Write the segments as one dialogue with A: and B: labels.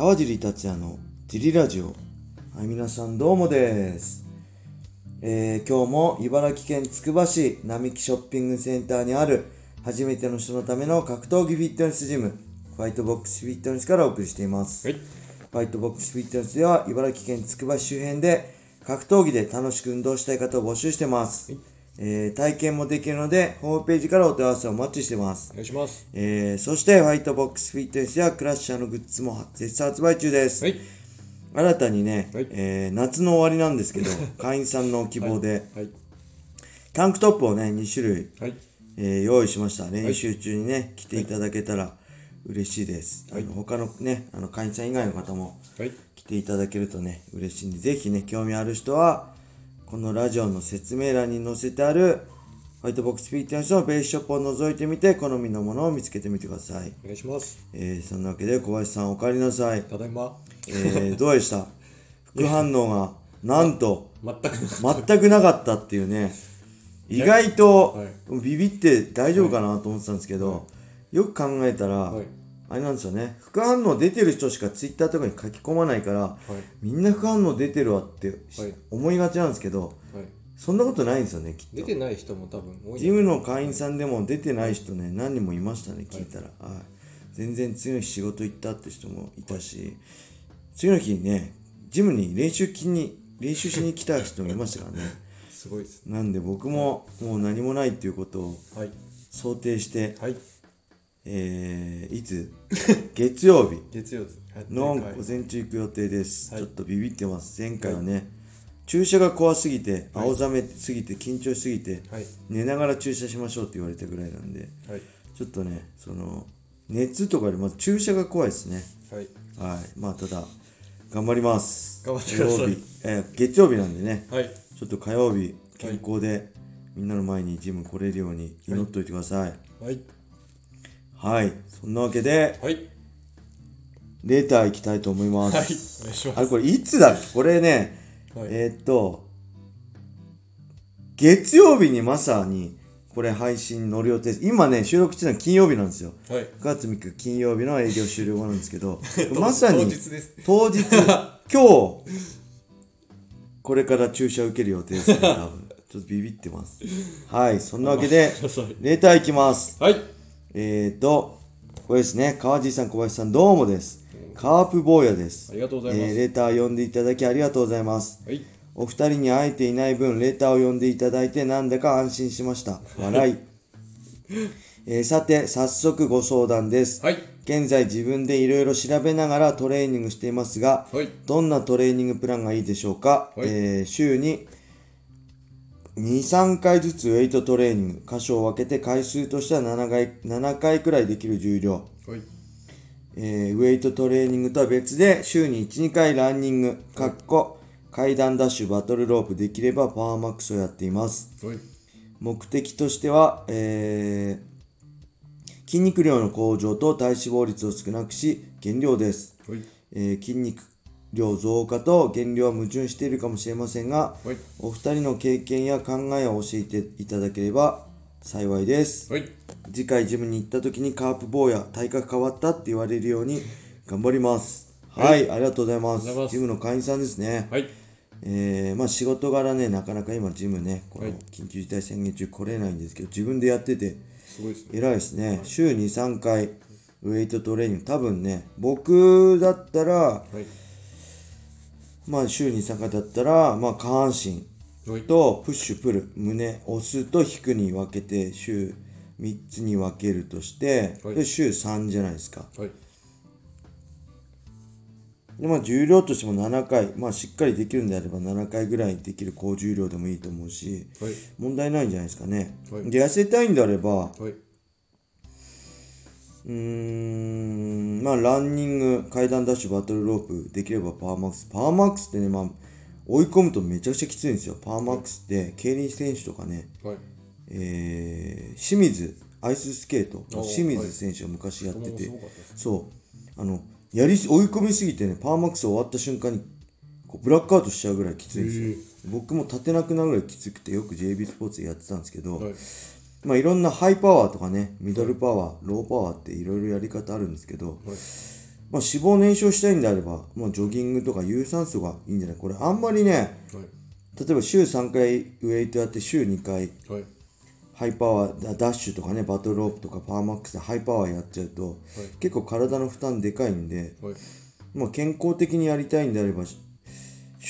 A: 川尻達也のジリラジオ。はい、皆さんどうもです。えー、今日も茨城県つくば市並木ショッピングセンターにある初めての人のための格闘技フィットネスジム、ファイトボックスフィットネスからお送りしています。
B: はい。
A: ファイトボックスフィットネスでは茨城県つくば市周辺で格闘技で楽しく運動したい方を募集してます。えー、体験もできるので、ホームページからお問い合わせをお待ちしてます
B: お。願いします。
A: えー、そして、ファイトボックスフィットネスやクラッシャーのグッズも絶賛発売中です。
B: はい。
A: 新たにね、
B: はい
A: えー夏の終わりなんですけど、会員さんの希望で、
B: はい。
A: タンクトップをね、2種類、
B: はい。
A: えー用意しました。練習中にね、来ていただけたら嬉しいです。
B: はい
A: あの他のね、あの会員さん以外の方も
B: はい。
A: 来ていただけるとね、嬉しいんで、ぜひね、興味ある人は、このラジオの説明欄に載せてある、ファイトボックスフィットネスのベースショップを覗いてみて、好みのものを見つけてみてください。
B: お願いします。
A: えー、そんなわけで小林さんお帰りなさい。
B: ただいま。
A: えー、どうでした？副反応が、なんと、
B: 全く。
A: 全くなかったっていうね。意外と
B: は、
A: ビビって大丈夫かなと思ってたんですけど、よく考えたら、
B: はい。
A: あれなんですよね。副反応出てる人しかツイッターとかに書き込まないから、
B: はい。
A: みんな副反応出てるわって
B: はい
A: 思いがちなんですけど、
B: はい。
A: そんなことないんですよね、きっと。
B: 出てない人も多分多い。
A: ジムの会員さんでも出てない人ね、何人もいましたね、聞いたら。はい。全然次の日仕事行ったって人もいたし、次の日ね、ジムに練習きに、練習しに来た人もいましたからね。
B: すごいです。
A: なんで僕ももう何もないっていうことを
B: はい。
A: 想定して、
B: はい。
A: えー、いつ？月曜日
B: 月曜日。はい
A: の
B: はい
A: 午前中行く予定です。
B: はい
A: ちょっとビビってます。前回はね、注射が怖すぎて、青ざめすぎて、緊張しすぎて、
B: はい。
A: 寝ながら注射しましょうって言われたぐらいなんで、
B: はい。
A: ちょっとね、その、熱とかよりまず注射が怖いですね。
B: はい。
A: はい。まあ、ただ、頑張ります。
B: 頑張ってください
A: 土曜日、えー月曜日なんでね、
B: はい。
A: ちょっと火曜日、健康で、みんなの前にジム来れるように祈っといてください。
B: はい。
A: はい。そんなわけで、
B: はい。
A: レーター行きたいと思います。
B: はい。お願いしま
A: あれ、これいつだっけ？これね、
B: す。はい。
A: えーっと、月曜日にまさに、これ配信乗る予定です。今ね、収録してるのは金曜日なんですよ。
B: はい。
A: 9月3日金曜日の営業終了後なんですけど、まさに
B: 当日です。
A: 当日、今日、これから注射受ける予定ですね、多分。ちょっとビビってます。はい、そんなわけで、レーターいきます。
B: はい。
A: えーと、これですね、川地さん、小林さん、どうもです。カープ坊やです。
B: ありがとうございます
A: えーレーター読んでいただきありがとうございます。
B: はい。
A: お二人に会えていない分、レターを読んでいただいてなんだか安心しました。笑い。えーさて、早速ご相談です。
B: はい。
A: 現在自分でいろいろ調べながらトレーニングしていますが、
B: はい。
A: どんなトレーニングプランがいいでしょうか、
B: はい
A: えー週に2、3回ずつウェイトトレーニング、箇所を分けて回数としては7回 ,7 回くらいできる重量、
B: はい。
A: えーウェイトトレーニングとは別で週に1、2回ランニング、かっこ階段ダッシュ、バトルロープできればパワーマックスをやっています。
B: はい。
A: 目的としては、えー筋肉量の向上と体脂肪率を少なくし減量です。
B: はい。
A: えー筋肉量増加と減量は矛盾しているかもしれませんが、
B: はい。
A: お二人の経験や考えを教えていただければ幸いです。
B: はい。
A: 次回ジムに行った時にカープ坊や体格変わったって言われるように頑張ります。はい、ありがとうございます
B: ありがとうございます
A: ジムの会員さんですね。
B: はい。
A: えーまあ仕事柄ね、なかなか今ジムね、この
B: はい
A: 緊急事態宣言中来れないんですけど、自分でやってて
B: すごいですね。
A: 偉いですね。週2、3回ウェイトトレーニング。多分ね、僕だったら、
B: はい。
A: まあ週2、3回だったら、まあ下半身
B: はい。
A: とプッシュ、プル、胸、押すと引くに分けて週3つに分けるとして、
B: はい
A: で週3じゃないですか。
B: はい。
A: でまあ重量としても7回、まあしっかりできるんであれば7回ぐらいできる高重量でもいいと思うし、
B: はい。
A: 問題ないんじゃないですかね。
B: はい
A: で、痩せたいんであれば、
B: はい。
A: うーん、まあランニング、階段ダッシュ、バトルロープ、できればパワーマックス。パワーマックスってね、まあ、追い込むとめちゃくちゃきついんですよ。パワーマックスって、競輪選手とかね、
B: はい。
A: えー、清水、アイススケート清水選手が昔やってて、
B: 太ももすごかったです
A: そう、あの、やりす、追い込みすぎてね、パワーマックス終わった瞬間に、こうブラックアウトしちゃうぐらいきついんですよ。僕も立てなくなるぐらいきつくて、よく JB スポーツでやってたんですけど、
B: はい。
A: まあいろんなハイパワーとかね、ミドルパワー、ローパワーっていろいろやり方あるんですけど、まあ、脂肪燃焼したいんであれば、まあ、ジョギングとか有酸素がいいんじゃない？これあんまりね
B: はい。
A: 例えば週3回ウェイトやって週2回
B: はい。
A: ハイパワーダダッシュとかねバトルロープとかパワーマックスでハイパワーやっちゃうと、結構体の負担でかいんで、
B: はい。
A: まあ、健康的にやりたいんであればし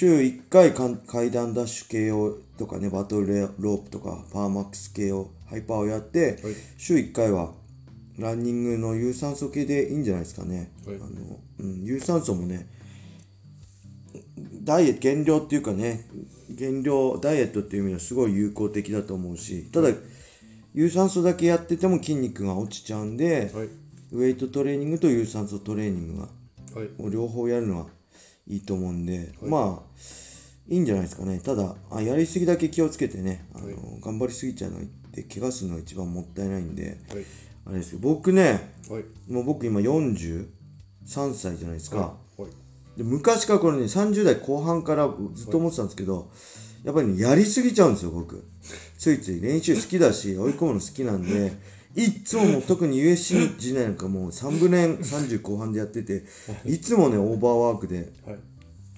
A: 週1回階段ダッシュ系をとかねバトルレロープとかパワーマックス系をハイパーをやって、
B: はい。
A: 週1回はランニングの有酸素系でいいんじゃないですかね、
B: はい。
A: あのうん、有酸素もねダイエット減量っていうかね減量ダイエットっていう意味ではすごい有効的だと思うしただ有酸素だけやってても筋肉が落ちちゃうんで、
B: はい。
A: ウェイトトレーニングと有酸素トレーニングが
B: はい。
A: 両方やるのはいいと思うんで、まあいいんじゃないですかね。ただあやりすぎだけ気をつけてねあの、
B: はい。
A: 頑張りすぎちゃうのって怪我するのが一番もったいないんで
B: はい。
A: あれですけど僕ね
B: はい。
A: もう僕今43歳じゃないですか、
B: はい。
A: で昔からこれね30代後半からずっと思ってたんですけど、やっぱりねやりすぎちゃうんですよ僕。ついつい練習好きだし追い込むの好きなんでいっつももう特に USC 時代なんかもう3分年30後半でやっててい。つもねオーバーワークで
B: はい。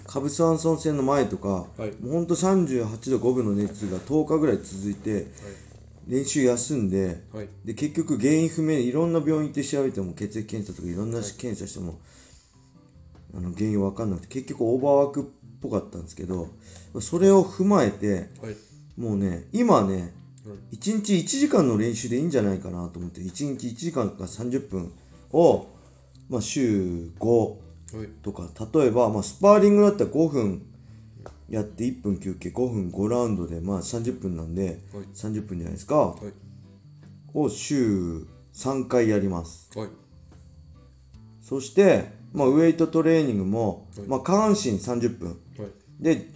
A: カブスワンソン戦の前とか、
B: はい。
A: もうほんと38度5分の熱が10日ぐらい続いて練習休んで
B: はい。
A: で結局原因不明でいろんな病院行って調べても血液検査とかいろんな検査しても、あの原因分かんなくて結局オーバーワークっぽかったんですけどそれを踏まえて
B: はい。
A: もうね今ね
B: はい
A: 1日1時間の練習でいいんじゃないかなと思って1日1時間か30分を、まあ、週5
B: はい。
A: とか例えば、まあ、スパーリングだったら5分やって1分休憩5分5ラウンドで、まあ、30分なんで、
B: はい。
A: 30分じゃないですか、
B: はい。
A: を週3回やります。
B: はい。
A: そして、まあ、ウェイトトレーニングも、
B: はい。
A: まあ、下半身30分。
B: はい。
A: で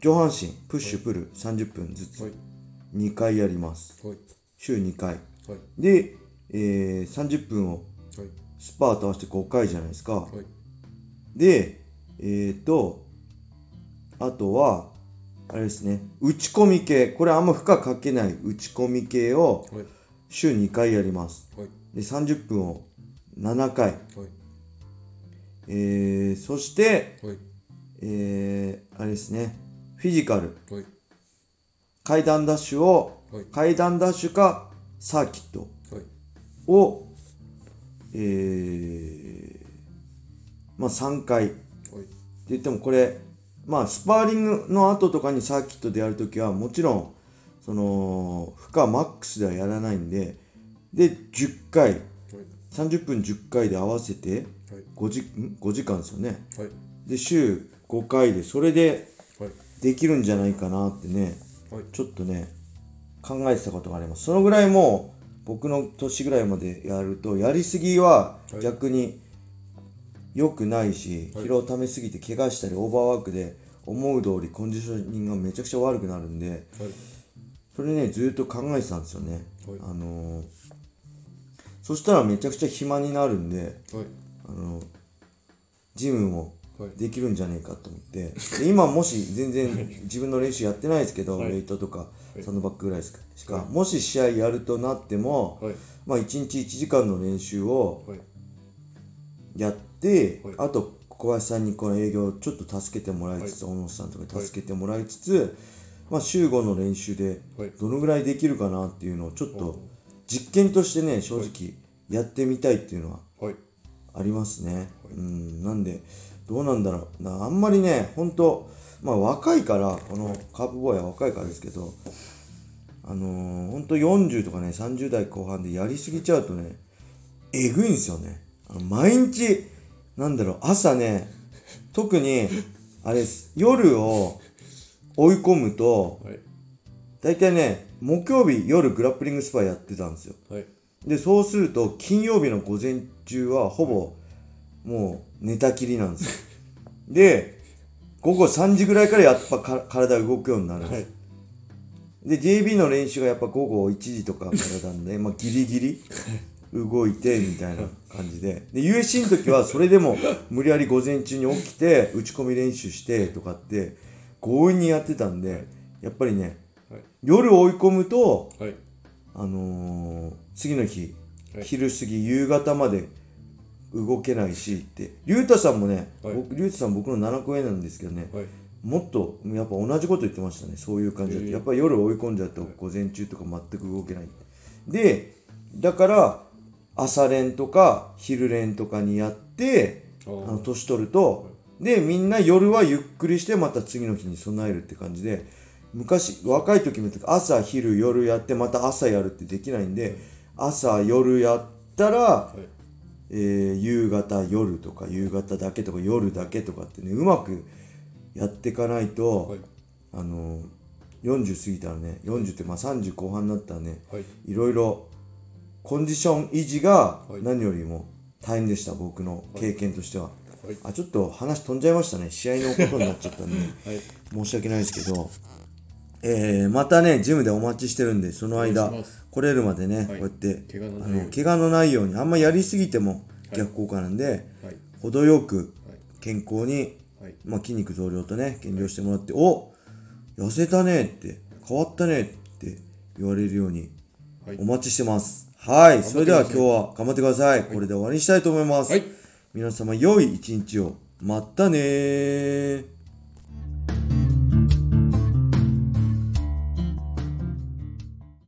A: 上半身プッシュプル30分ずつ。
B: はい
A: 2回やります。
B: はい。
A: 週2回。
B: はい。
A: で、えー30分を
B: はい。
A: スパート合わせて5回じゃないですか。
B: はい。
A: でえっ、とあとはあれですね。打ち込み系。これあんま負荷かけない。打ち込み系を
B: はい。
A: 週2回やります。
B: はい。
A: で30分を7回。
B: はい。
A: えー、そして
B: はい。
A: えー、あれですね。フィジカル。
B: はい
A: 階段ダッシュを
B: はい。
A: 階段ダッシュかサーキット。
B: はい。
A: をえー、まあ3回。って
B: はい。
A: 言ってもこれまあスパーリングの後とかにサーキットでやるときはもちろんその負荷マックスではやらないんでで10回。
B: はい。
A: 30分10回で合わせて
B: はい。
A: 5時ん？5時間ですよね。
B: はい。
A: で週5回でそれで
B: はい。
A: できるんじゃないかなってね。
B: はい
A: ちょっとね考えてたことがあります。そのぐらいもう僕の年ぐらいまでやるとやりすぎは
B: はい。
A: 逆に良くないし、
B: はい。
A: 疲労をためすぎて怪我したりオーバーワークで思う通りコンディショニングがめちゃくちゃ悪くなるんで
B: はい。
A: それねずっと考えてたんですよね、
B: はい。
A: あのーそしたらめちゃくちゃ暇になるんで
B: はい。
A: あのジムも
B: はい
A: できるんじゃねえかと思って。で今もし全然自分の練習やってないですけど、
B: はい。
A: ウェイトとか
B: い。
A: サンドバッグぐらいしか。
B: はい。
A: もし試合やるとなっても、
B: はい。
A: まあ1日1時間の練習を
B: はい。
A: やって、
B: はい。
A: あと小林さんにこの営業をちょっと助けてもらいつつ、小野さんとかに助けてもらいつつ、まあ週5の練習で
B: はい。
A: どのぐらいできるかなっていうのをちょっと実験としてね正直やってみたいっていうのは
B: はい。
A: ありますね。うん、なんで、どうなんだろうな。あんまりね、ほんと、まあ若いから、このカープボーイは若いからですけど、あのー、ほんと40とかね、30代後半でやりすぎちゃうとね、えぐいんですよね。あの毎日、なんだろう、朝ね、特に、あれです、夜を追い込むと、
B: はい
A: 大体ね、木曜日夜グラップリングスパやってたんですよ。
B: はい
A: でそうすると金曜日の午前中はほぼもう寝たきりなんですよ。で午後3時ぐらいからやっぱか体が動くようになるんです、
B: はい。
A: で JB の練習がやっぱ午後1時とかからなんで、まあ、ギリギリ動いてみたいな感じで。で USC の時はそれでも無理やり午前中に起きて打ち込み練習してとかって強引にやってたんでやっぱりね
B: はい。
A: 夜追い込むと
B: はい。
A: あのー次の日、
B: はい。
A: 昼過ぎ夕方まで動けないしって。竜太さんもね、
B: はい。
A: 僕竜太さん僕の7個上なんですけどね、
B: はい。
A: もっとやっぱ同じこと言ってましたね。そういう感じだ
B: え
A: やっぱり夜追い込んじゃうと午前中とか全く動けないでだから朝練とか昼練とかにやってあの年取るとでみんな夜はゆっくりしてまた次の日に備えるって感じで昔若い時も朝昼夜やってまた朝やるってできないんで朝夜やったら
B: はい
A: えー夕方夜とか夕方だけとか夜だけとかってねうまくやっていかないと、
B: はい。
A: あの40過ぎたらね40ってまあ30後半になったらね
B: はい。
A: いろいろコンディション維持が
B: はい。
A: 何よりも大変でした僕の経験としては、
B: はい。
A: あちょっと話飛んじゃいましたね。試合のことになっちゃったんで。
B: はい。
A: 申し訳ないですけど、えーまたねジムでお待ちしてるんでその間来れるまでね、
B: はい。
A: こうやって
B: 怪我の
A: あ
B: ないように。
A: の怪我のないようにあんまやりすぎても逆効果なんで、
B: はい。
A: 程よく
B: はい。
A: 健康に、
B: はい。
A: まあ、筋肉増量とね減量してもらって、お痩せたねって変わったねって言われるように
B: はい。
A: お待ちしてます。はい。それでは今日は頑張ってください、これで終わりにしたいと思います、
B: はい。
A: 皆様良い一日を。またねー